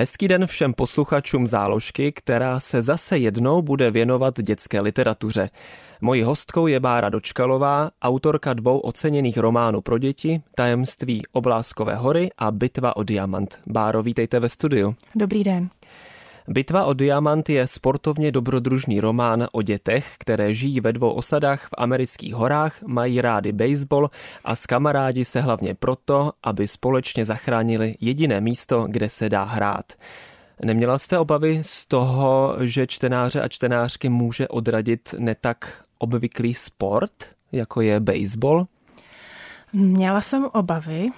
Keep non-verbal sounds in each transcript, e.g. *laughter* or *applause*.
Hezký den všem posluchačům záložky, která se zase jednou bude věnovat dětské literatuře. Mojí hostkou je Bára Dočkalová, autorka dvou oceněných románů pro děti, Tajemství obláskové hory a Bitva o diamant. Báro, vítejte ve studiu. Dobrý den. Bitva o diamant je sportovně dobrodružný román o dětech, které žijí ve dvou osadách v amerických horách, mají rády baseball a s kamarádi se hlavně proto, aby společně zachránili jediné místo, kde se dá hrát. Neměla jste obavy z toho, že čtenáře a čtenářky může odradit netak obvyklý sport, jako je baseball? Měla jsem obavy,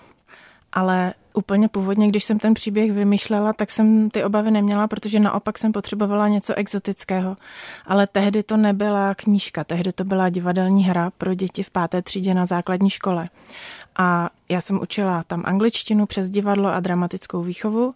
ale úplně původně, když jsem ten příběh vymýšlela, tak jsem ty obavy neměla, protože naopak jsem potřebovala něco exotického. Ale tehdy to nebyla knížka, tehdy to byla divadelní hra pro děti v páté třídě na základní škole. A já jsem učila tam angličtinu přes divadlo a dramatickou výchovu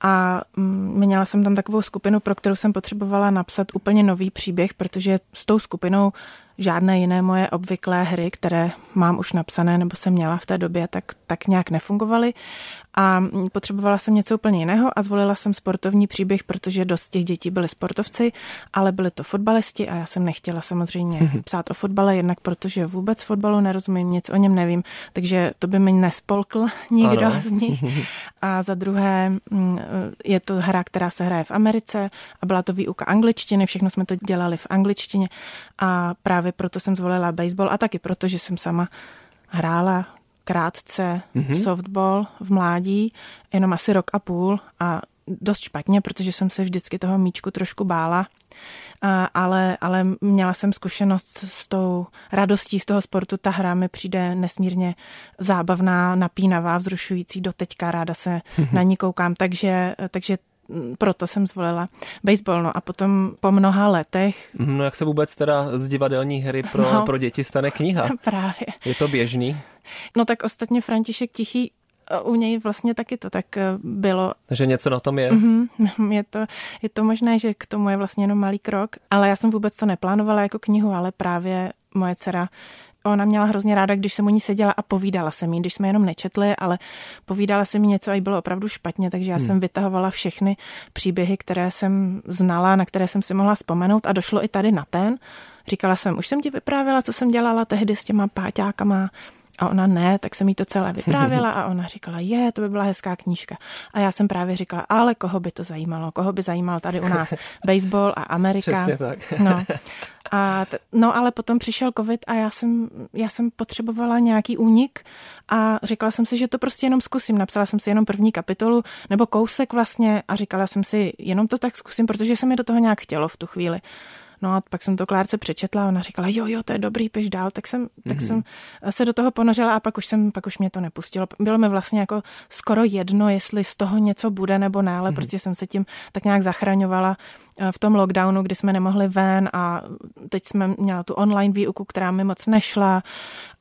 a mm, měla jsem tam takovou skupinu, pro kterou jsem potřebovala napsat úplně nový příběh, protože s tou skupinou žádné jiné moje obvyklé hry, které mám už napsané nebo jsem měla v té době, tak, tak nějak nefungovaly. A potřebovala jsem něco úplně jiného a zvolila jsem sportovní příběh, protože dost těch dětí byly sportovci, ale byli to fotbalisti a já jsem nechtěla samozřejmě mhm. psát o fotbale, jednak protože vůbec fotbalu nerozumím, nic o něm nevím, takže to by mi nespolkl *laughs* nikdo ano. z nich. *laughs* A za druhé mm, je to hra, která se hraje v Americe a byla to výuka angličtiny, všechno jsme to dělali v angličtině a právě proto jsem zvolila baseball a taky proto, že jsem sama hrála krátce mm-hmm. softball v mládí, jenom asi rok a půl a dost špatně, protože jsem se vždycky toho míčku trošku bála, a, ale, ale měla jsem zkušenost s tou radostí z toho sportu. Ta hra mi přijde nesmírně zábavná, napínavá, vzrušující. Do teďka ráda se mm-hmm. na ní koukám, takže, takže proto jsem zvolila baseball. No a potom po mnoha letech... No jak se vůbec teda z divadelní hry pro, no, pro děti stane kniha? *laughs* Právě. Je to běžný? No tak ostatně František Tichý u něj vlastně taky to tak eh, bylo. Že něco na tom je? Mm-hmm. *laughs* Je, to, je to možné, že k tomu je vlastně jenom malý krok, ale já jsem vůbec to neplánovala jako knihu, ale právě moje dcera ona měla hrozně ráda, když jsem u ní seděla a povídala se mi, když jsme jenom nečetli, ale povídala se mi něco a jí bylo opravdu špatně, takže já hmm. jsem vytahovala všechny příběhy, které jsem znala, na které jsem si mohla vzpomenout a došlo i tady na ten. Říkala jsem, už jsem ti vyprávěla, co jsem dělala tehdy s těma páťákama, a ona ne, tak jsem jí to celé vyprávěla a ona říkala, je, to by byla hezká knížka. A já jsem právě říkala, ale koho by to zajímalo? Koho by zajímal tady u nás *laughs* baseball a Amerika? Přesně tak. No. *laughs* A t- no ale potom přišel covid a já jsem, já jsem potřebovala nějaký únik a říkala jsem si, že to prostě jenom zkusím. Napsala jsem si jenom první kapitolu nebo kousek vlastně a říkala jsem si, jenom to tak zkusím, protože se mi do toho nějak chtělo v tu chvíli. No a pak jsem to Klárce přečetla a ona říkala, jo, jo, to je dobrý, piš dál, tak jsem, mm-hmm. tak mhm. jsem se do toho ponořila a pak už, jsem, pak už mě to nepustilo. Bylo mi vlastně jako skoro jedno, jestli z toho něco bude nebo ne, ale mm-hmm. prostě jsem se tím tak nějak zachraňovala eh, v tom lockdownu, kdy jsme nemohli ven a teď jsme měla tu online výuku, která mi moc nešla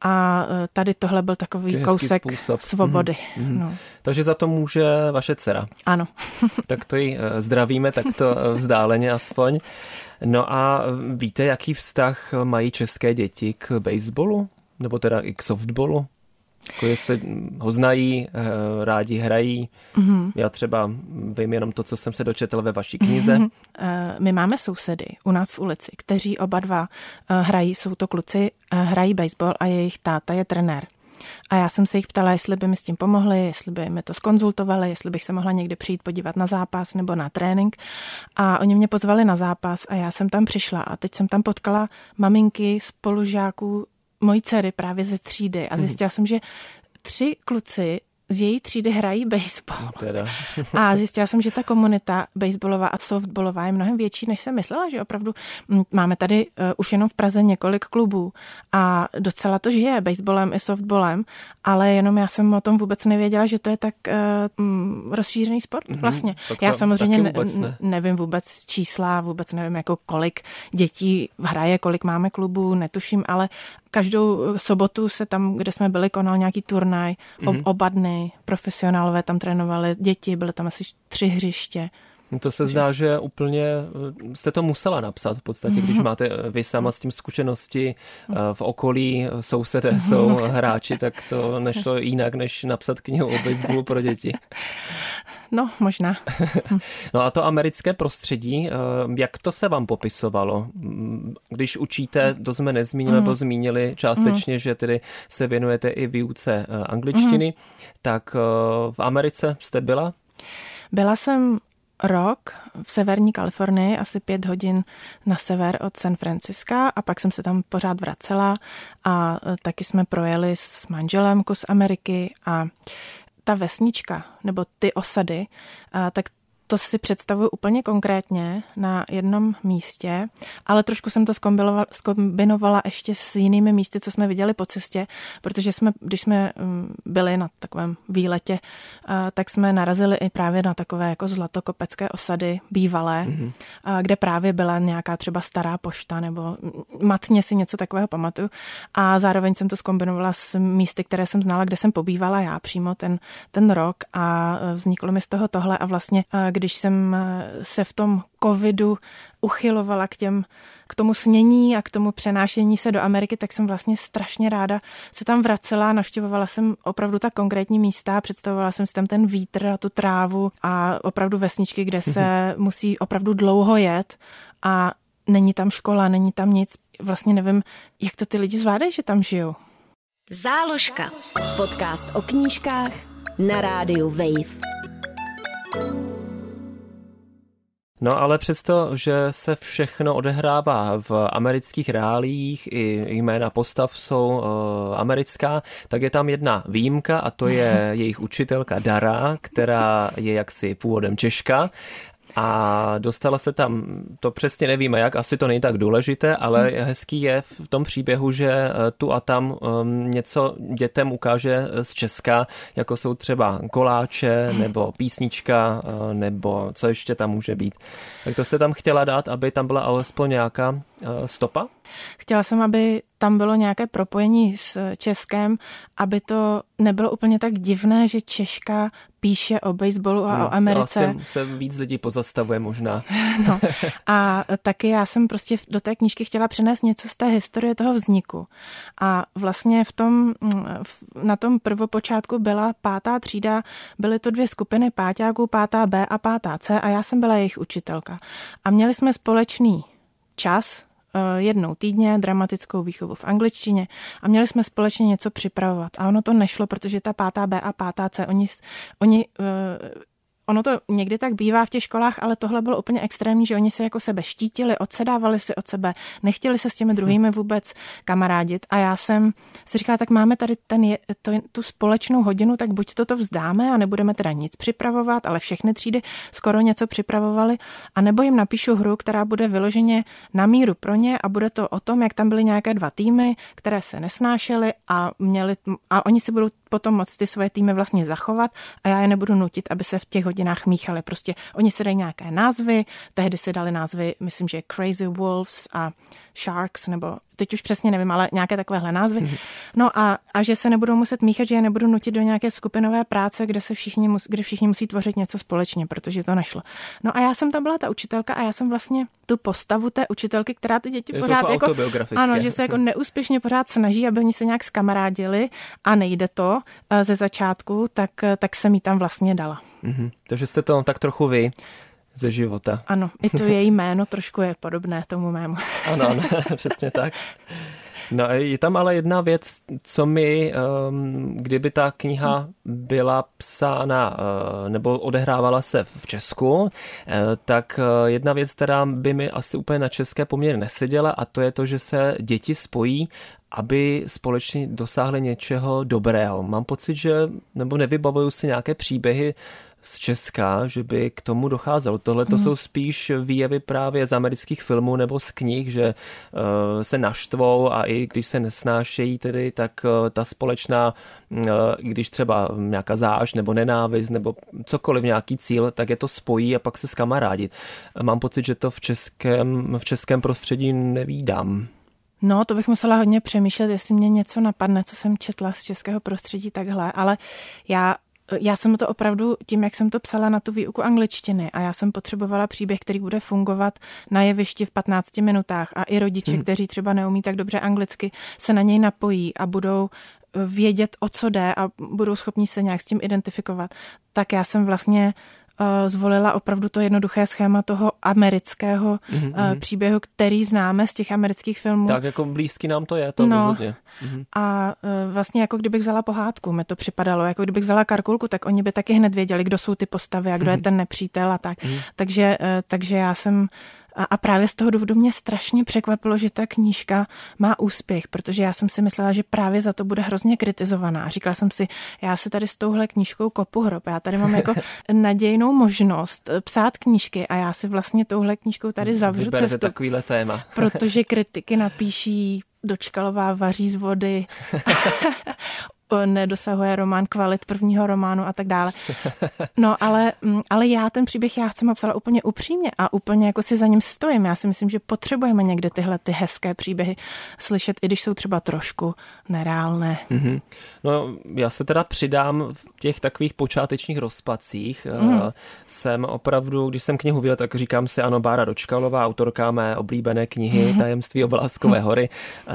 a eh, tady tohle byl takový kousek způsob. svobody. Mm-hmm. No. Takže za to může vaše dcera. Ano. tak to ji eh, zdravíme, tak to vzdáleně aspoň. No a víte, jaký vztah mají české děti k baseballu? Nebo teda i k softballu? Jako jestli ho znají, eh, rádi hrají. Mm-hmm. Já třeba vím jenom to, co jsem se dočetl ve vaší knize. Mm-hmm. My máme sousedy u nás v ulici, kteří oba dva eh, hrají, jsou to kluci, hrají baseball a jejich táta je trenér. A já jsem se jich ptala, jestli by mi s tím pomohli, jestli by mi to skonzultovali, jestli bych se mohla někdy přijít podívat na zápas nebo na trénink. A oni mě pozvali na zápas a já jsem tam přišla a teď jsem tam potkala maminky spolužáků mojí dcery právě ze třídy a mhm. zjistila jsem, že tři kluci z její třídy hrají baseball. No teda. a zjistila jsem, že ta komunita baseballová a softballová je mnohem větší, než jsem myslela, že opravdu máme tady uh, už jenom v Praze několik klubů a docela to žije baseballem i softballem, ale jenom já jsem o tom vůbec nevěděla, že to je tak uh, rozšířený sport mm-hmm, vlastně. Já samozřejmě vůbec ne. nevím vůbec čísla, vůbec nevím jako kolik dětí hraje, kolik máme klubů, netuším, ale, každou sobotu se tam, kde jsme byli, konal nějaký turnaj, mm-hmm. oba dny, profesionálové tam trénovali, děti, byly tam asi tři hřiště. To se zdá, že úplně eh, jste to musela napsat v podstatě, když máte eh, vy sama s tím zkušenosti eh, v okolí, sousedé jsou hráči, tak to nešlo jinak, než napsat knihu o *laughs* baseballu pro děti. No, možná. *laughs* no a to americké prostředí, jak to se vám popisovalo? Mm, když učíte, to jsme nezmínili, nebo zmínili částečně, že tedy se věnujete i výuce angličtiny, tak v Americe jste byla? Byla jsem rok v severní Kalifornii, asi pět hodin na sever od San Franciska a pak jsem se tam pořád vracela a e, taky jsme projeli s manželem kus Ameriky a ta vesnička nebo ty osady, tak to si představuji úplně konkrétně na jednom místě, ale trošku jsem to skombinovala ještě s jinými místy, co jsme viděli po cestě, protože jsme, když jsme mm, byli na takovém výletě, tak jsme narazili i právě na takové jako zlatokopecké osady bývalé, mm-hmm. kde právě byla nějaká třeba stará pošta nebo matně si něco takového pamatuju. A zároveň jsem to skombinovala s místy, které jsem znala, kde jsem pobývala já přímo ten, ten rok a vzniklo mi z toho tohle a vlastně když jsem eh, se v tom covidu uchylovala k těm, k tomu snění a k tomu přenášení se do Ameriky, tak jsem vlastně strašně ráda se tam vracela, navštěvovala jsem opravdu ta konkrétní místa, představovala jsem si tam ten vítr a tu trávu a opravdu vesničky, kde se mm-hmm. musí opravdu dlouho jet a není tam škola, není tam nic. Vlastně nevím, jak to ty lidi zvládají, že tam žijou. Záložka. Podcast o knížkách na rádiu Wave. No ale přesto, že se všechno odehrává v amerických reálích, i jména postav jsou uh, americká, tak je tam jedna výjimka a to je *laughs* jejich učitelka Dara, která je jaksi původem Češka a dostala se tam, to přesně nevíme jak, asi to není tak důležité, ale hmm. hezký je v tom příběhu, že eh, tu a tam um, něco dětem ukáže z Česka, jako jsou třeba koláče nebo písnička uh, nebo co ještě tam může být. Tak to jste tam chtěla dát, aby tam byla alespoň nějaká uh, stopa? Chtěla jsem, aby tam bylo nějaké propojení s Českem, aby to nebylo úplně tak divné, že Češka píše o baseballu a no, o Americe. Asi se víc lidí pozastavuje možná. *laughs* No. A taky já jsem prostě do té knížky chtěla přinést něco z té historie toho vzniku. A vlastně v tom, na tom prvopočátku byla pátá třída, byly to dvě skupiny páťáků, pátá B a pátá C a já jsem byla jejich učitelka. A měli jsme společný čas, jednou týdně dramatickou výchovu v angličtině a měli jsme společně něco připravovat. A ono to nešlo, protože ta pátá B a pátá C, oni, oni eh, ono to někdy tak bývá v těch školách, ale tohle bylo úplně extrémní, že oni se jako sebe štítili, odsedávali si od sebe, nechtěli se s těmi druhými vůbec kamarádit. A já jsem si říkala, tak máme tady ten, to, tu společnou hodinu, tak buď toto vzdáme a nebudeme teda nic připravovat, ale všechny třídy skoro něco připravovali, a nebo jim napíšu hru, která bude vyloženě na míru pro ně a bude to o tom, jak tam byly nějaké dva týmy, které se nesnášely a měli, a oni si budou potom moc ty svoje týmy vlastně zachovat a já je nebudu nutit, aby se v těch hodinách míchali. Prostě oni si dají nějaké názvy, tehdy si dali názvy, myslím, že Crazy Wolves a Sharks, nebo teď už přesně nevím, ale nějaké takovéhle názvy. No a, a že se nebudou muset míchat, že je nebudu nutit do nějaké skupinové práce, kde se všichni, mus, kde všichni musí tvořit něco společně, protože to nešlo. No a já jsem tam byla ta učitelka a já jsem vlastně tu postavu té učitelky, která ty děti je pořád jako, ano, že se jako neúspěšně pořád snaží, aby oni se nějak skamarádili a nejde to eh, ze začátku, tak, eh, tak jsem jí tam vlastně dala. Mm-hmm. Takže jste to tak trochu vy ze života. Ano, i to její jméno trošku je podobné tomu mému. *laughs* ano, ano *laughs* přesně tak. No je tam ale jedna věc, co mi, um, kdyby ta kniha byla psána uh, nebo odehrávala se v Česku, uh, tak uh, jedna věc, která by mi asi úplně na české poměry neseděla a to je to, že se děti spojí aby společně dosáhli něčeho dobrého. Mám pocit, že, nebo nevybavuju si nějaké příběhy z Česka, že by k tomu docházelo. Tohle to hmm. jsou spíš výjevy právě z amerických filmů nebo z knih, že uh, se naštvou a i když se nesnášejí tedy, tak uh, ta společná, uh, když třeba nějaká záž nebo nenávist nebo cokoliv nějaký cíl, tak je to spojí a pak se skamarádit. Mám pocit, že to v českém, v českém prostředí nevídám. No, to bych musela hodně přemýšlet, jestli mě něco napadne, co jsem četla z českého prostředí takhle, ale já já jsem to opravdu tím, jak jsem to psala na tu výuku angličtiny a já jsem potřebovala příběh, který bude fungovat na jevišti v 15 minutách a i rodiče, hmm. kteří třeba neumí tak dobře anglicky, se na něj napojí a budou vědět, o co jde a budou schopni se nějak s tím identifikovat, tak já jsem vlastně uh, zvolila opravdu to jednoduché schéma toho amerického mm-hmm. příběhu, který známe z těch amerických filmů. Tak jako blízký nám to je, to no, rozhodně. Mm-hmm. A uh, vlastně jako kdybych vzala pohádku, mi to připadalo, jako kdybych vzala karkulku, tak oni by taky hned věděli, kdo jsou ty postavy a kdo mm-hmm. je mhm. ten nepřítel a tak. Mm-hmm. Takže, takže já jsem a, a právě z toho důvodu mě strašně překvapilo, že ta knížka má úspěch, protože já jsem si myslela, že právě za to bude hrozně kritizovaná. Říkala jsem si, já si tady s touhle knížkou kopu hrob. Já tady mám jako *laughs* nadějnou možnost psát knížky a já si vlastně touhle knížkou tady zavřu Vyberete cestu. takovýhle téma. *laughs* *laughs* protože kritiky napíší Dočkalová vaří z vody, nedosahuje román kvalit prvního románu a tak dále. *laughs* No ale, mm, ale já ten příběh já jsem psala úplně upřímně a úplně jako si za ním stojím. Já si myslím, že potřebujeme někde tyhle ty hezké příběhy slyšet, i když jsou třeba trošku nereálné. Mm-hmm. No já se teda přidám v těch takových počátečních rozpacích. Mm. Jsem opravdu, když jsem knihu viděl, tak říkám si, ano, Bára Dočkalová, autorka mé oblíbené knihy mm. Tajemství obláskové hory,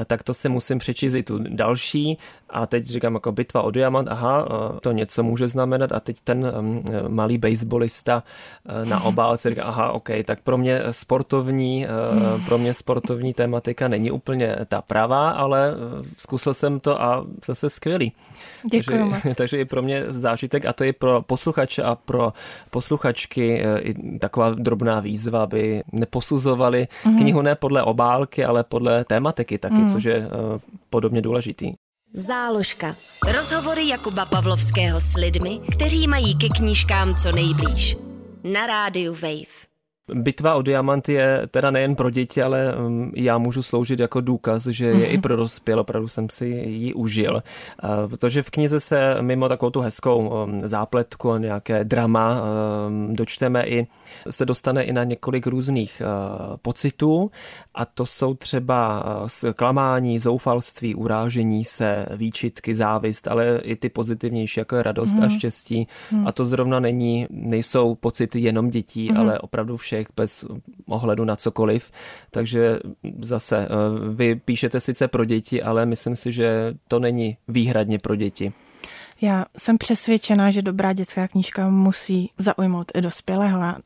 tak to si musím přečíst i tu další. A teď říkám, jako bitva o diamant, aha, eh, to něco může znamenat a teď ten mm, malý baseballista eh, na obálce říká, aha, ok, tak pro mě sportovní, eh, pro mě sportovní tématika není úplně ta pravá, ale zkusil jsem to a zase skvělý. Děkuji takže, moc. *laughs* takže i pro mě zážitek a to je pro posluchače a pro posluchačky i taková drobná výzva, aby neposuzovali mm-hmm. knihu ne podle obálky, ale podle tématiky taky, mm. což je podobně důležitý. Záložka. Rozhovory Jakuba Pavlovského s lidmi, kteří mají ke knížkám co nejblíž. Na rádiu Wave. Bitva o diamant je teda nejen pro děti, ale um, já můžu sloužit jako důkaz, že je i pro dospěl, opravdu jsem si ji užil. Protože v knize se mimo takovou tu hezkou um, zápletku a nějaké drama um, dočteme i, se dostane i na několik různých pocitů a to jsou třeba zklamání, zoufalství, urážení se, výčitky, závist, ale i ty pozitivnější, jako je radost mm. a mhm. štěstí. Mm. A to zrovna není, nejsou pocity jenom dětí, mm. ale opravdu vše všech bez ohledu na cokoliv. Takže zase, eh, vy píšete sice pro děti, ale myslím si, že to není výhradně pro děti. Já jsem přesvědčená, že dobrá dětská knížka musí zaujmout i dospělého. A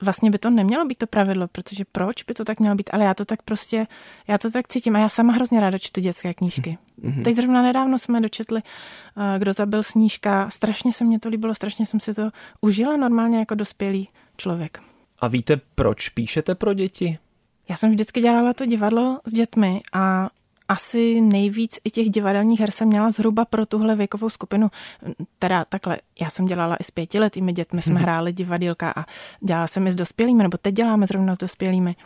vlastně by to nemělo být to pravidlo, protože proč by to tak mělo být, ale já to tak prostě, já to tak cítím a já sama hrozně ráda čtu dětské knížky. Mm-hmm. Teď zrovna nedávno jsme dočetli, eh, kdo zabil snížka, strašně se mě to líbilo, strašně jsem si to užila normálně jako dospělý člověk. A víte, proč píšete pro děti? Já jsem vždycky dělala to divadlo s dětmi a asi nejvíc i těch divadelních her jsem měla zhruba pro tuhle věkovou skupinu. Teda takhle, já jsem dělala i s pětiletými dětmi, jsme hráli divadílka a dělala jsem i s dospělými, nebo teď děláme zrovna s dospělými.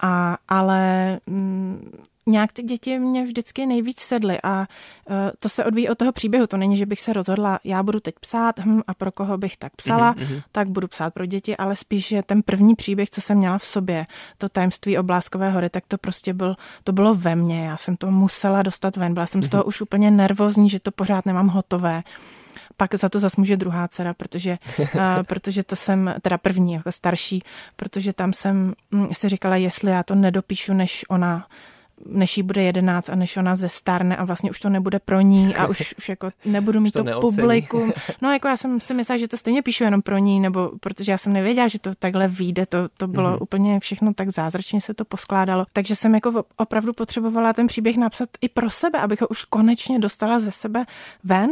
A, ale mm, nějak ty děti mě vždycky nejvíc sedly a uh, to se odvíjí od toho příběhu. To není, že bych se rozhodla, já budu teď psát hm, a pro koho bych tak psala, mm-hmm. tak budu psát pro děti, ale spíš, že ten první příběh, co jsem měla v sobě, to tajemství Bláskové hory, tak to prostě byl, to bylo ve mně. Já jsem to musela dostat ven. Byla jsem mm-hmm. z toho už úplně nervózní, že to pořád nemám hotové pak za to zase může druhá dcera, protože, uh, *laughs* protože to jsem, teda první, jako starší, protože tam jsem hm, si říkala, jestli já to nedopíšu, než ona než jí bude jedenáct a než ona zestárne a vlastně už to nebude pro ní a *laughs* už, už jako nebudu mít to, to publikum. *laughs* No jako já jsem si myslela, že to stejně píšu jenom pro ní, nebo protože já jsem nevěděla, že to takhle vyjde, to, to bylo mm-hmm. úplně všechno tak zázračně se to poskládalo. Takže jsem jako opravdu potřebovala ten příběh napsat i pro sebe, abych ho už konečně dostala ze sebe ven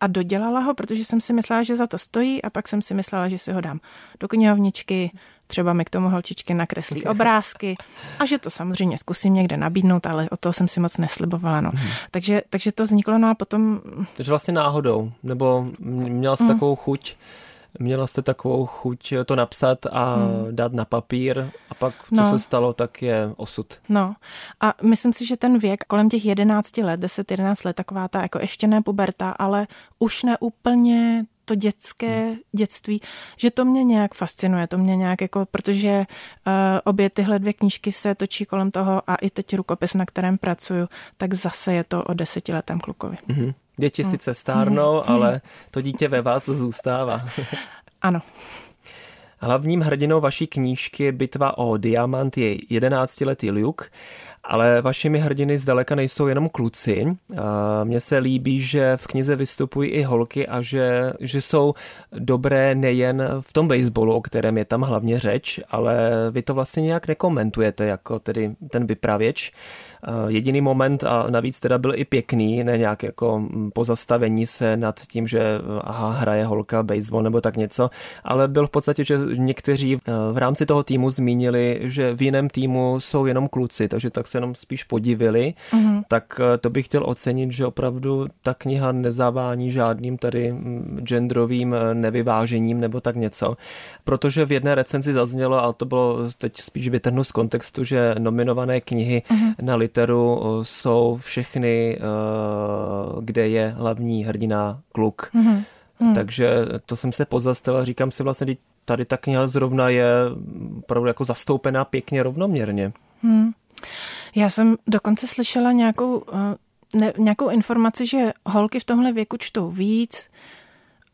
a dodělala ho, protože jsem si myslela, že za to stojí a pak jsem si myslela, že si ho dám do knihovničky, třeba mi k tomu holčičky nakreslí *laughs* obrázky a že to samozřejmě zkusím někde nabídnout, ale o toho jsem si moc neslibovala. No. Hmm. Takže, takže to vzniklo no a potom... Takže vlastně náhodou, nebo měla jsi hmm. takovou chuť Měla jste takovou chuť to napsat a hmm. dát na papír a pak, co no. se stalo, tak je osud. No a myslím si, že ten věk kolem těch 11 let, 10-11 let, taková ta jako ještě ne puberta, ale už ne úplně to dětské dětství, že to mě nějak fascinuje, to mě nějak jako, protože uh, obě tyhle dvě knížky se točí kolem toho a i teď rukopis, na kterém pracuju, tak zase je to o desetiletém klukovi. Mm-hmm. Děti mm. sice stárnou, mm. ale to dítě ve vás zůstává. *laughs* ano. Hlavním hrdinou vaší knížky je Bitva o diamant je 11-letý Luke ale vašimi hrdiny zdaleka nejsou jenom kluci. Mně se líbí, že v knize vystupují i holky a že, že jsou dobré nejen v tom baseballu, o kterém je tam hlavně řeč, ale vy to vlastně nějak nekomentujete jako tedy ten vypravěč. Jediný moment a navíc teda byl i pěkný, ne nějak jako pozastavení se nad tím, že aha, hraje holka baseball nebo tak něco, ale byl v podstatě, že někteří v rámci toho týmu zmínili, že v jiném týmu jsou jenom kluci, takže tak se jenom spíš podivili, mm-hmm. tak eh, to bych chtěl ocenit, že opravdu ta kniha nezavání žádným tady mm, genderovým eh, nevyvážením nebo tak něco. Protože v jedné recenzi zaznělo, a to bylo teď spíš vytrhnu z kontextu, že nominované knihy mm-hmm. na literu eh, jsou všechny, kde je hlavní hrdina kluk. Mm-hmm. Hmm. Takže to jsem se pozastavil a říkám si vlastně, tady ta kniha zrovna je opravdu jako zastoupená pěkně rovnoměrně. Hmm. Já jsem dokonce slyšela nějakou, eh, ne, nějakou informaci, že holky v tomhle věku čtou víc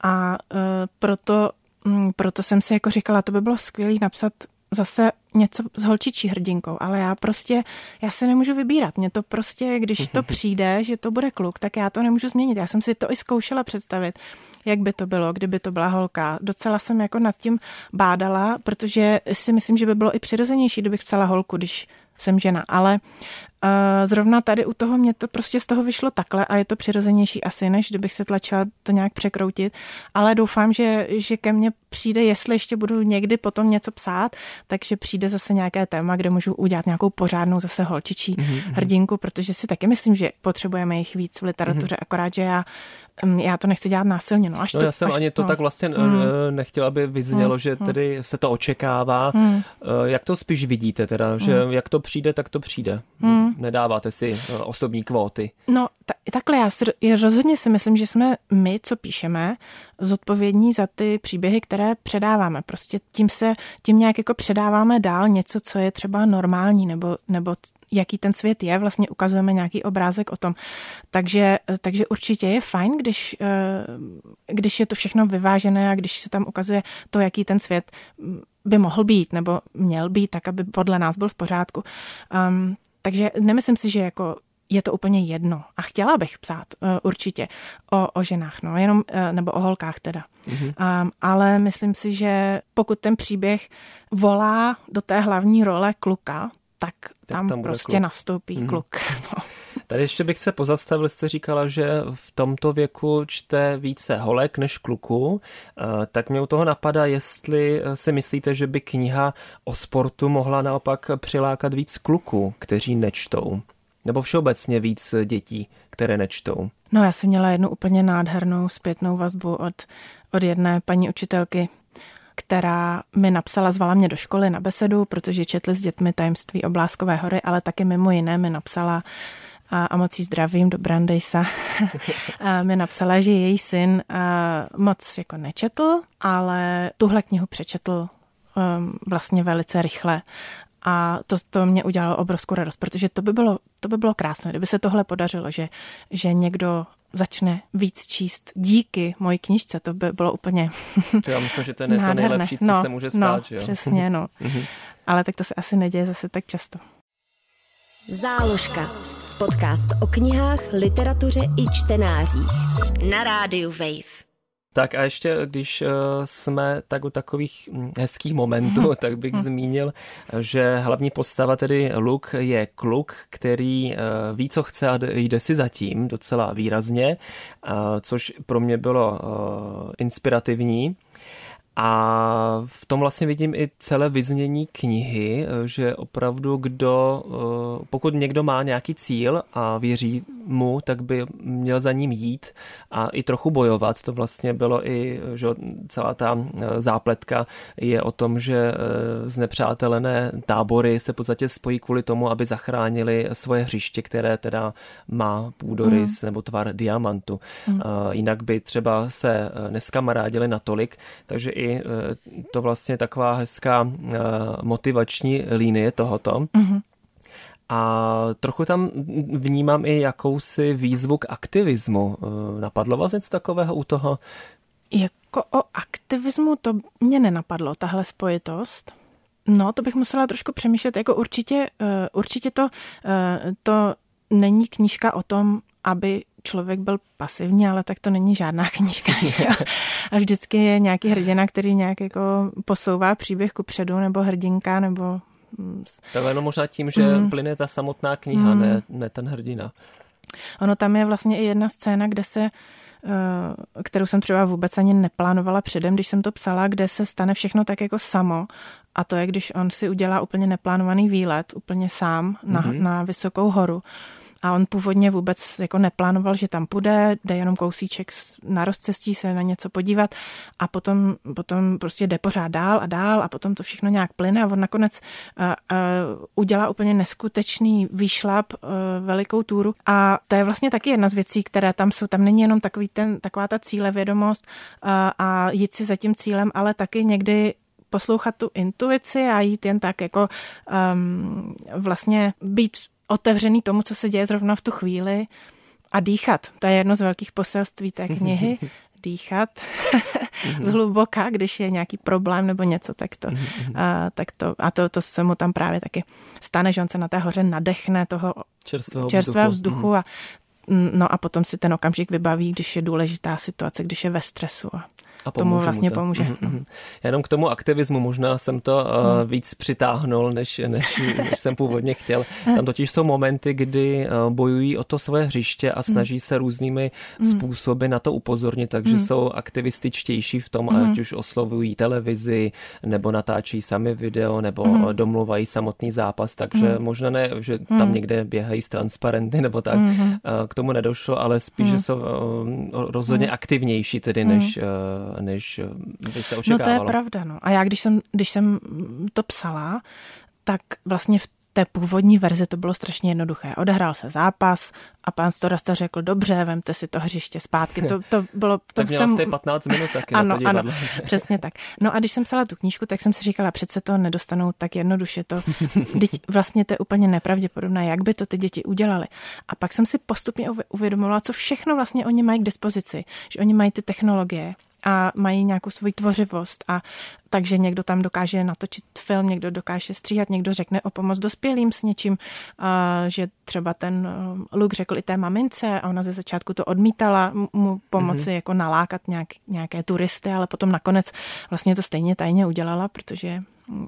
a uh, proto, um, proto jsem si jako říkala, to by bylo skvělé napsat zase něco s holčičí hrdinkou, ale já prostě, já se nemůžu vybírat. Mně to prostě, když to *laughs* přijde, že to bude kluk, tak já to nemůžu změnit. Já jsem si to i zkoušela představit, jak by to bylo, kdyby to byla holka. Docela jsem jako nad tím bádala, protože si myslím, že by bylo i přirozenější, kdybych psala holku, když jsem žena, ale uh, zrovna tady u toho mě to prostě z toho vyšlo takhle a je to přirozenější asi, než kdybych se tlačila to nějak překroutit, ale doufám, že, že ke mně přijde, jestli ještě budu někdy potom něco psát, takže přijde zase nějaké téma, kde můžu udělat nějakou pořádnou zase holčičí mm-hmm. hrdinku, protože si taky myslím, že potřebujeme jich víc v literatuře, mm-hmm. akorát, že já já to nechci dělat násilně. No, až no to, já jsem až, ani to no. tak vlastně mm. nechtěla, aby vyznělo, mm. že mm. tedy se to očekává. Mm. Jak to spíš vidíte teda, že mm. jak to přijde, tak to přijde. Mm. Nedáváte si eh, osobní kvóty. No ta, takhle, já, si, já rozhodně si myslím, že jsme my, co píšeme, zodpovědní za ty příběhy, které předáváme. Prostě tím se, tím nějak jako předáváme dál něco, co je třeba normální, nebo, nebo jaký ten svět je, vlastně ukazujeme nějaký obrázek o tom. Takže, takže určitě je fajn, když, eh, když je to všechno vyvážené a když se tam ukazuje to, jaký ten svět by mohl být nebo měl být, tak aby podle nás byl v pořádku. Um, takže nemyslím si, že jako je to úplně jedno. A chtěla bych psát uh, určitě o, o ženách, no, jenom, uh, nebo o holkách teda. Mm-hmm. Um, ale myslím si, že pokud ten příběh volá do té hlavní role kluka, tak tam, tam prostě kluk. nastoupí mm. kluk. *laughs* No. Tady ještě bych se pozastavil, jste říkala, že v tomto věku čte více holek než kluků, eh, tak mě u toho napadá, jestli si myslíte, že by kniha o sportu mohla naopak přilákat víc kluků, kteří nečtou. Nebo všeobecně víc dětí, které nečtou. No já jsem měla jednu úplně nádhernou zpětnou vazbu od, od jedné paní učitelky, která mi napsala, zvala mě do školy na besedu, protože četli s dětmi tajemství Obláskové hory, ale taky mimo jiné mi napsala a, a moc zdravím do Brandejsa, *laughs* mi napsala, že její syn moc jako nečetl, ale tuhle knihu přečetl um, vlastně velice rychle a to, to mě udělalo obrovskou radost, protože to by bylo, to by bylo krásné, kdyby se tohle podařilo, že, že někdo začne víc číst díky mojí knižce, to by bylo úplně *laughs* to Já myslím, že to je to nejlepší, co no, se může stát. No, že jo? přesně, no. *laughs* Mhm. Ale tak to se asi neděje zase tak často. Záložka. Podcast o knihách, literatuře i čtenářích. Na rádiu Wave. Tak a ještě, když eh, jsme tak u takových hm, hezkých momentů, *laughs* tak bych zmínil, že hlavní postava, tedy Luke, je kluk, který eh, ví, co chce a jde si zatím docela výrazně, což pro mě bylo eh, inspirativní. A v tom vlastně vidím i celé vyznění knihy, že opravdu kdo, pokud někdo má nějaký cíl a věří mu, tak by měl za ním jít a i trochu bojovat. To vlastně bylo i, že celá ta zápletka je o tom, že znepřátelené tábory se v podstatě spojí kvůli tomu, aby zachránili svoje hřiště, které teda má půdorys mm. nebo tvar diamantu. Mm. Jinak by třeba se neskamarádili natolik, takže i to vlastně taková hezká motivační linie tohoto. Mm-hmm. A trochu tam vnímám i jakousi výzvu k aktivismu. Eh, napadlo vás něco takového u toho? Jako o aktivismu to mě nenapadlo, tahle spojitost. No, to bych musela trošku přemýšlet. Jako určitě, eh, určitě to, eh, to není knížka o tom, aby člověk byl pasivní, ale tak to není žádná *laughs* knížka. Jo? A vždycky je nějaký hrdina, který nějak jako posouvá příběh ku předu, nebo hrdinka, nebo tak jenom možná tím, že mm. plyne ta samotná kniha, mm. ne, ne ten hrdina. Ono tam je vlastně i jedna scéna, kde se eh, kterou jsem třeba vůbec ani neplánovala předem, když jsem to psala, kde se stane všechno tak jako samo. A to je, když on si udělá úplně neplánovaný výlet, úplně sám na, mm-hmm. na vysokou horu a on původně vůbec jako neplánoval, že tam půjde, jde jenom kousíček na rozcestí se na něco podívat a potom, potom prostě jde pořád dál a dál a potom to všechno nějak plyne a on nakonec uh, uh, udělá úplně neskutečný výšlap, uh, velikou túru a to je vlastně taky jedna z věcí, které tam jsou. Tam není jenom takový ten, taková ta cílevědomost uh, a jít si za tím cílem, ale taky někdy poslouchat tu intuici a jít jen tak jako um, vlastně být otevřený tomu, co se děje zrovna v tu chvíli a dýchat. To je jedno z velkých poselství té knihy. *laughs* dýchat. *laughs* Zhluboka, když je nějaký problém nebo něco, tak to, a, tak to, a to, to se mu tam právě taky stane, že on se na té hoře nadechne toho čerstvého, čerstvého vzduchu, vzduchu a no a potom si ten okamžik vybaví, když je důležitá situace, když je ve stresu a a tomu vlastně to. pomůže. Mm-hmm. Jenom k tomu aktivismu možná jsem to uh, víc přitáhnul, než, než, *laughs* než jsem původně chtěl. Tam totiž jsou momenty, kdy uh, bojují o to své hřiště a snaží mm. se různými mm. způsoby na to upozornit, takže mm. jsou aktivističtější v tom, mm. ať už oslovují televizi, nebo natáčí sami video, nebo mm. domluvají samotný zápas, takže mm. možná ne, že tam mm. někde běhají z transparenty nebo tak, mm. uh, k tomu nedošlo, ale spíš, mm. že jsou uh, rozhodně mm. aktivnější tedy, než uh, než by se očekávalo. No to je pravda, no. A já, když jsem, když jsem to psala, tak vlastně v té původní verzi to bylo strašně jednoduché. Odehrál se zápas a pán Storasta řekl, dobře, vemte si to hřiště zpátky. To, to bylo... *laughs* To tak měla jsem... jste 15 minut taky ano, na to ano, *laughs* přesně tak. No a když jsem psala tu knížku, tak jsem si říkala, přece to nedostanou tak jednoduše. To, *laughs* teď vlastně to je úplně nepravděpodobné, jak by to ty děti udělali. A pak jsem si postupně uvědomovala, co všechno vlastně oni mají k dispozici. Že oni mají ty technologie, a mají nějakou svoji tvořivost a takže někdo tam dokáže natočit film, někdo dokáže stříhat, někdo řekne o pomoc dospělým s něčím, že třeba ten Luke řekl i té mamince a ona ze začátku to odmítala mu pomoci mm-hmm. jako nalákat nějak, nějaké turisty, ale potom nakonec vlastně to stejně tajně udělala, protože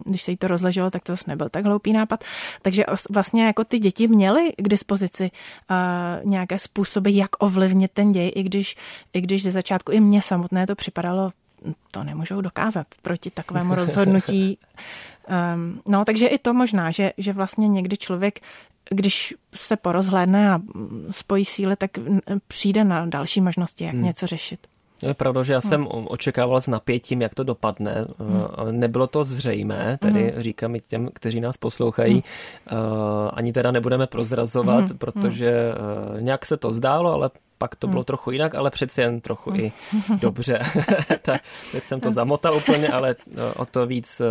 když se jí to rozleželo, tak to zase nebyl tak hloupý nápad. Takže vlastně jako ty děti měly k dispozici uh, nějaké způsoby, jak ovlivnit ten děj, i když, i když ze začátku i mně samotné to připadalo, to nemůžou dokázat proti takovému *laughs* rozhodnutí. Um, no, takže i to možná, že, že vlastně někdy člověk když se porozhlédne a spojí síly, tak přijde na další možnosti, jak hmm. něco řešit. Je pravda, že já jsem hmm. očekával s napětím, jak to dopadne. Hmm. Nebylo to zřejmé, tedy hmm. říkám i těm, kteří nás poslouchají. Hmm. Ani teda nebudeme prozrazovat, hmm. protože eh, nějak se to zdálo, ale pak to bylo hmm. trochu jinak, ale přeci jen trochu hmm. i dobře. *laughs* tak, teď jsem to zamotal úplně, ale o to víc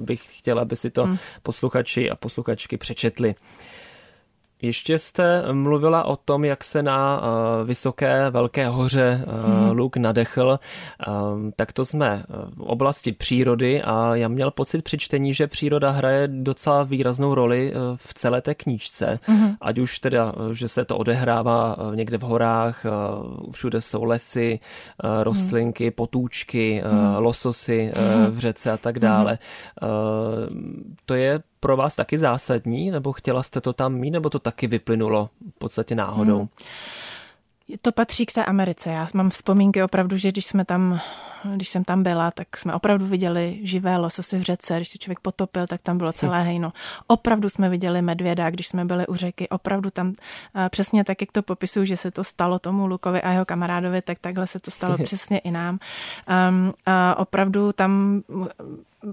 bych chtěla, aby si to hmm. posluchači a posluchačky přečetli. Ještě jste mluvila o tom, jak se na uh, vysoké velké hoře uh, hmm. Luke nadechl. Um, tak to jsme v oblasti přírody a já měl pocit při čtení, že příroda hraje docela výraznou roli v celé té knížce. Hmm. Ať už teda, že se to odehrává někde v horách, všude jsou lesy, uh, rostlinky, potůčky, uh, lososy uh, v řece a tak dále. To je pro vás taky zásadní, nebo chtěla jste to tam mít, nebo to taky vyplynulo v podstatě náhodou? Hmm. To patří k té Americe. Já mám vzpomínky opravdu, že když jsme tam, když jsem tam byla, tak jsme opravdu viděli živé lososy v řece. Když se člověk potopil, tak tam bylo celé hejno. Opravdu jsme viděli medvěda, když jsme byli u řeky. Opravdu tam přesně tak, jak to popisuju, že se to stalo tomu Lukovi a jeho kamarádovi, tak takhle se to stalo *laughs* přesně i nám. Um, a opravdu tam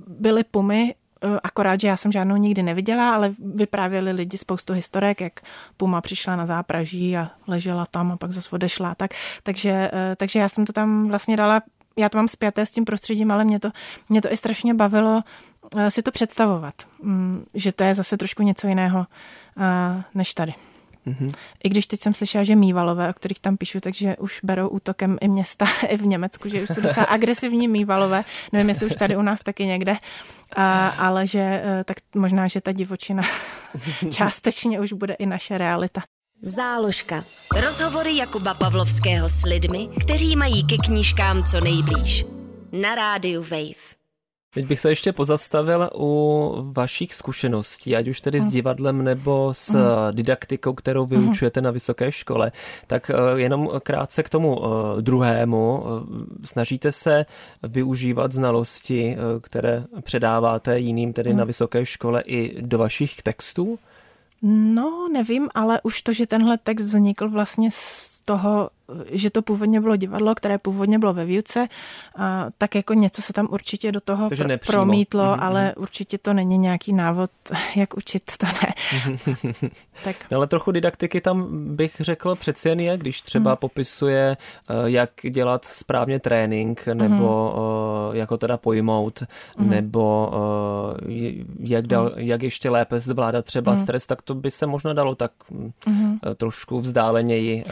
byly pumy, akorát, že já jsem žádnou nikdy neviděla, ale vyprávěli lidi spoustu historek, jak Puma přišla na zápraží a ležela tam a pak zase odešla. Tak, takže, eh, takže já jsem to tam vlastně dala já to mám spjaté s tím prostředím, ale mě to, mě to i strašně bavilo eh, si to představovat, mm, že to je zase trošku něco jiného než tady. Mm-hmm. I když teď jsem slyšela, že mývalové, o kterých tam píšu, takže už berou útokem i města *laughs* i v Německu, že už jsou docela agresivní mývalové. Nevím, jestli už tady u nás taky někde, a, ale že e, tak možná, že ta divočina *laughs* částečně už bude i naše realita. Záložka. Rozhovory Jakuba Pavlovského s lidmi, kteří mají ke knížkám co nejblíž. Na rádiu Wave. Teď bych se ještě pozastavil u vašich zkušeností, ať už tedy s mhm. divadlem nebo s mm. didaktikou, kterou mhm. vyučujete na vysoké škole. Tak eh, jenom krátce k tomu eh, druhému. Snažíte se využívat znalosti, které předáváte jiným tedy na vysoké škole i do vašich textů? No, nevím, ale už to, že tenhle text vznikl vlastně z toho, že to původně bylo divadlo, které původně bylo ve výuce, tak jako něco se tam určitě do toho pr- promítlo, mm-hmm. ale mhm. určitě to není nějaký návod, *laughs* jak učit, to ne. *laughs* tak. No, ale trochu didaktiky tam bych řekl přeci jen je, když třeba mm. popisuje, eh, jak dělat správně trénink, nebo mm. jak ho teda pojmout, mm. nebo eh, jak, dal, mm. jak ještě lépe zvládat třeba mm. stres, tak to by se možná dalo tak mm. trošku vzdáleněji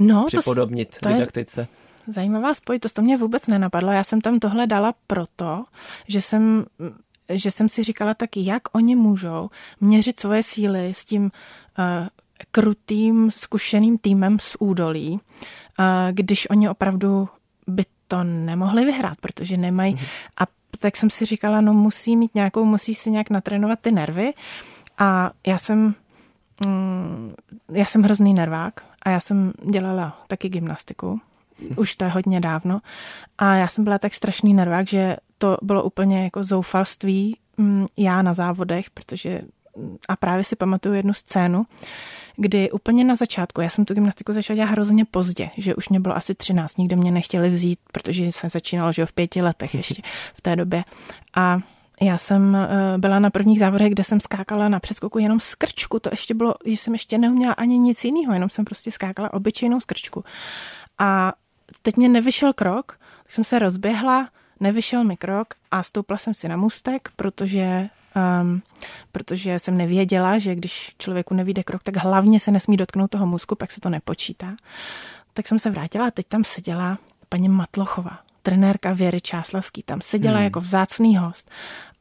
no, připodobnit to, didaktice. Je... Zajímavá spojitost, to mě vůbec nenapadlo. Já jsem tam tohle dala proto, že jsem, že jsem si říkala taky, jak oni můžou měřit svoje síly s tím uh, krutým, zkušeným týmem z údolí, uh, když oni opravdu by to nemohli vyhrát, protože nemají. Mm-hmm. A tak jsem si říkala, no musí mít nějakou, musí si nějak natrénovat ty nervy. A já jsem, mm, já jsem hrozný nervák a já jsem dělala taky gymnastiku. Už to je hodně dávno. A já jsem byla tak strašný nervák, že to bylo úplně jako zoufalství mm, já na závodech, protože mm, a právě si pamatuju jednu scénu, kdy úplně na začátku, já jsem tu gymnastiku začala dělat hrozně pozdě, že už mě bylo asi 13, nikde mě nechtěli vzít, protože jsem začínala, že v pěti letech *laughs* ještě v té době. A já jsem eh, byla na prvních závodech, kde jsem skákala na přeskoku jenom skrčku. To ještě bylo, že jsem ještě neuměla ani nic jiného, jenom jsem prostě skákala obyčejnou skrčku. A teď mě nevyšel krok, tak jsem se rozběhla, nevyšel mi krok a stoupla jsem si na můstek, protože um, protože jsem nevěděla, že když člověku nevíde krok, tak hlavně se nesmí dotknout toho můzku, pak se to nepočítá. Tak jsem se vrátila a teď tam seděla paní Matlochová, trenérka Věry Čáslavský, tam seděla hmm. jako vzácný host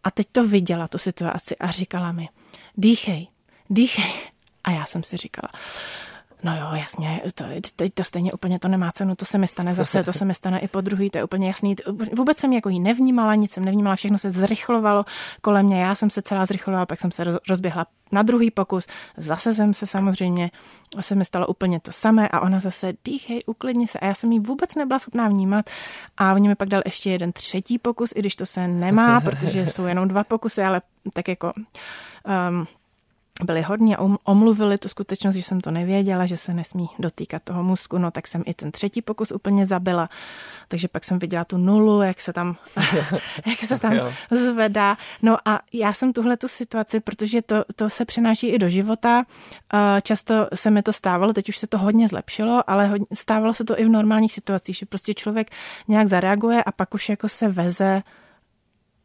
a teď to viděla, tu situaci a říkala mi, dýchej, dýchej. *laughs* A já jsem si říkala, No jo, jasně, to, teď to stejně úplně to nemá cenu, to se mi stane zase, to se mi stane i po druhý, to je úplně jasný. Vůbec jsem jako jí nevnímala, nic jsem nevnímala, všechno se zrychlovalo kolem mě, já jsem se celá zrychlovala, pak jsem se rozběhla na druhý pokus, zase jsem se samozřejmě, se mi stalo úplně to samé a ona zase dýchej, uklidni se a já jsem jí vůbec nebyla schopná vnímat a oni mi pak dal ještě jeden třetí pokus, i když to se nemá, *laughs* protože jsou jenom dva pokusy, ale tak jako um, byli hodně omluvili tu skutečnost, že jsem to nevěděla, že se nesmí dotýkat toho mozku, no tak jsem i ten třetí pokus úplně zabila, takže pak jsem viděla tu nulu, jak se tam, *laughs* jak se tam zvedá. No a já jsem tuhle tu situaci, protože to, to se přenáší i do života, často se mi to stávalo, teď už se to hodně zlepšilo, ale stávalo se to i v normálních situacích, že prostě člověk nějak zareaguje a pak už jako se veze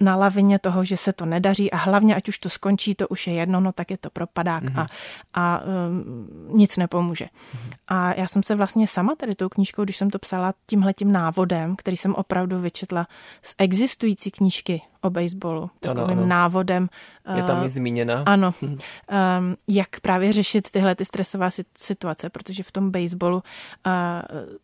na lavině toho, že se to nedaří a hlavně, ať už to skončí, to už je jedno, no tak je to propadák mm-hmm. a, a um, nic nepomůže. Mm-hmm. A já jsem se vlastně sama tady tou knížkou, když jsem to psala tímhletím návodem, který jsem opravdu vyčetla z existující knížky o baseballu, takovým ano, ano. návodem. Je tam i zmíněna. Ano. um, jak právě řešit tyhle ty stresové situace, protože v tom baseballu uh,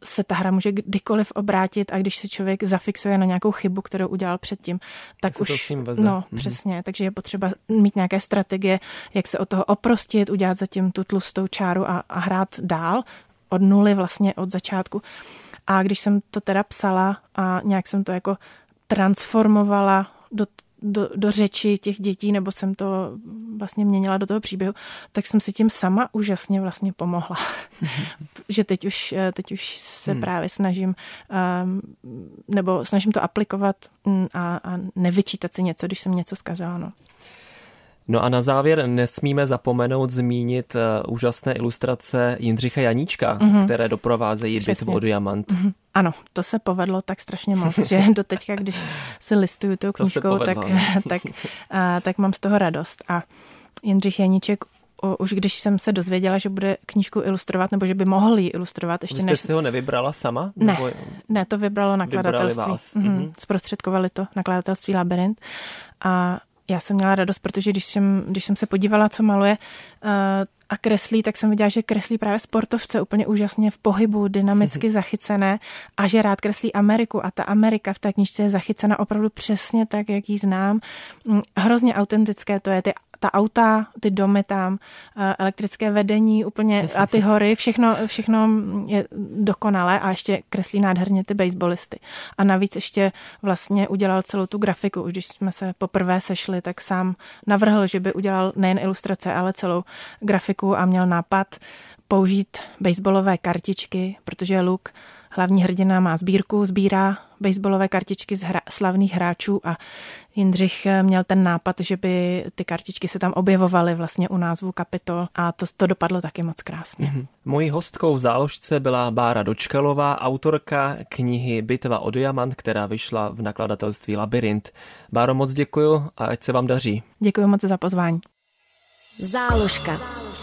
se ta hra může kdykoliv obrátit a když se člověk zafixuje na nějakou chybu, kterou udělal předtím, tak už... To s ním veze. No, mm-hmm. přesně. Takže je potřeba mít nějaké strategie, jak se od toho oprostit, udělat zatím tu tlustou čáru a, a hrát dál od nuly vlastně od začátku. A když jsem to teda psala a nějak jsem to jako transformovala do do, řeči těch dětí, nebo jsem to vlastně měnila do toho příběhu, tak jsem si tím sama úžasně vlastně pomohla. *laughs* že teď už, teď už se hmm. právě snažím, um, nebo snažím to aplikovat mm, a, a nevyčítat si něco, když jsem něco zkazala. No. No a na závěr nesmíme zapomenout zmínit uh, úžasné ilustrace Jindřicha Janíčka, mm-hmm. které doprovázejí bitvu o diamant. Mm-hmm. Ano, to se povedlo tak strašně moc, že *laughs* do teďka, když si listuju tou knížkou, tak, *laughs* tak, uh, tak mám z toho radost. A Jindřich Janíček už když jsem se dozvěděla, že bude knížku ilustrovat, nebo že by mohl ji ilustrovat. Ještě Vy jste než... si ho nevybrala sama? Ne, nebo... ne to vybralo nakladatelství. Mm-hmm. Zprostředkovali to nakladatelství Labyrint. A já jsem měla radost, protože když jsem, když jsem se podívala, co maluje uh, a kreslí, tak jsem viděla, že kreslí právě sportovce úplně úžasně v pohybu, dynamicky mhm. zachycené a že rád kreslí Ameriku a ta Amerika v té knižce je zachycena opravdu přesně tak, jak ji znám. Mm, hrozně autentické to je, ty ta auta, ty domy tam, eh, elektrické vedení úplně *laughs* a ty hory, všechno, všechno je dokonalé a ještě kreslí nádherně ty baseballisty. A navíc ještě vlastně udělal celou tu grafiku. Už když jsme se poprvé sešli, tak sám navrhl, že by udělal nejen ilustrace, ale celou grafiku a měl nápad použít baseballové kartičky, protože Luke Hlavní hrdina má sbírku, sbírá baseballové kartičky z hra, slavných hráčů a Jindřich eh, měl ten nápad, že by ty kartičky se tam objevovaly vlastně u názvu kapitol a to, to dopadlo taky moc krásně. Mm-hmm. Mojí hostkou v záložce byla Bára Dočkalová, autorka knihy Bitva o diamant, která vyšla v nakladatelství Labyrint. Báro, moc děkuju a ať se vám daří. Děkuji moc za pozvání. Záložka.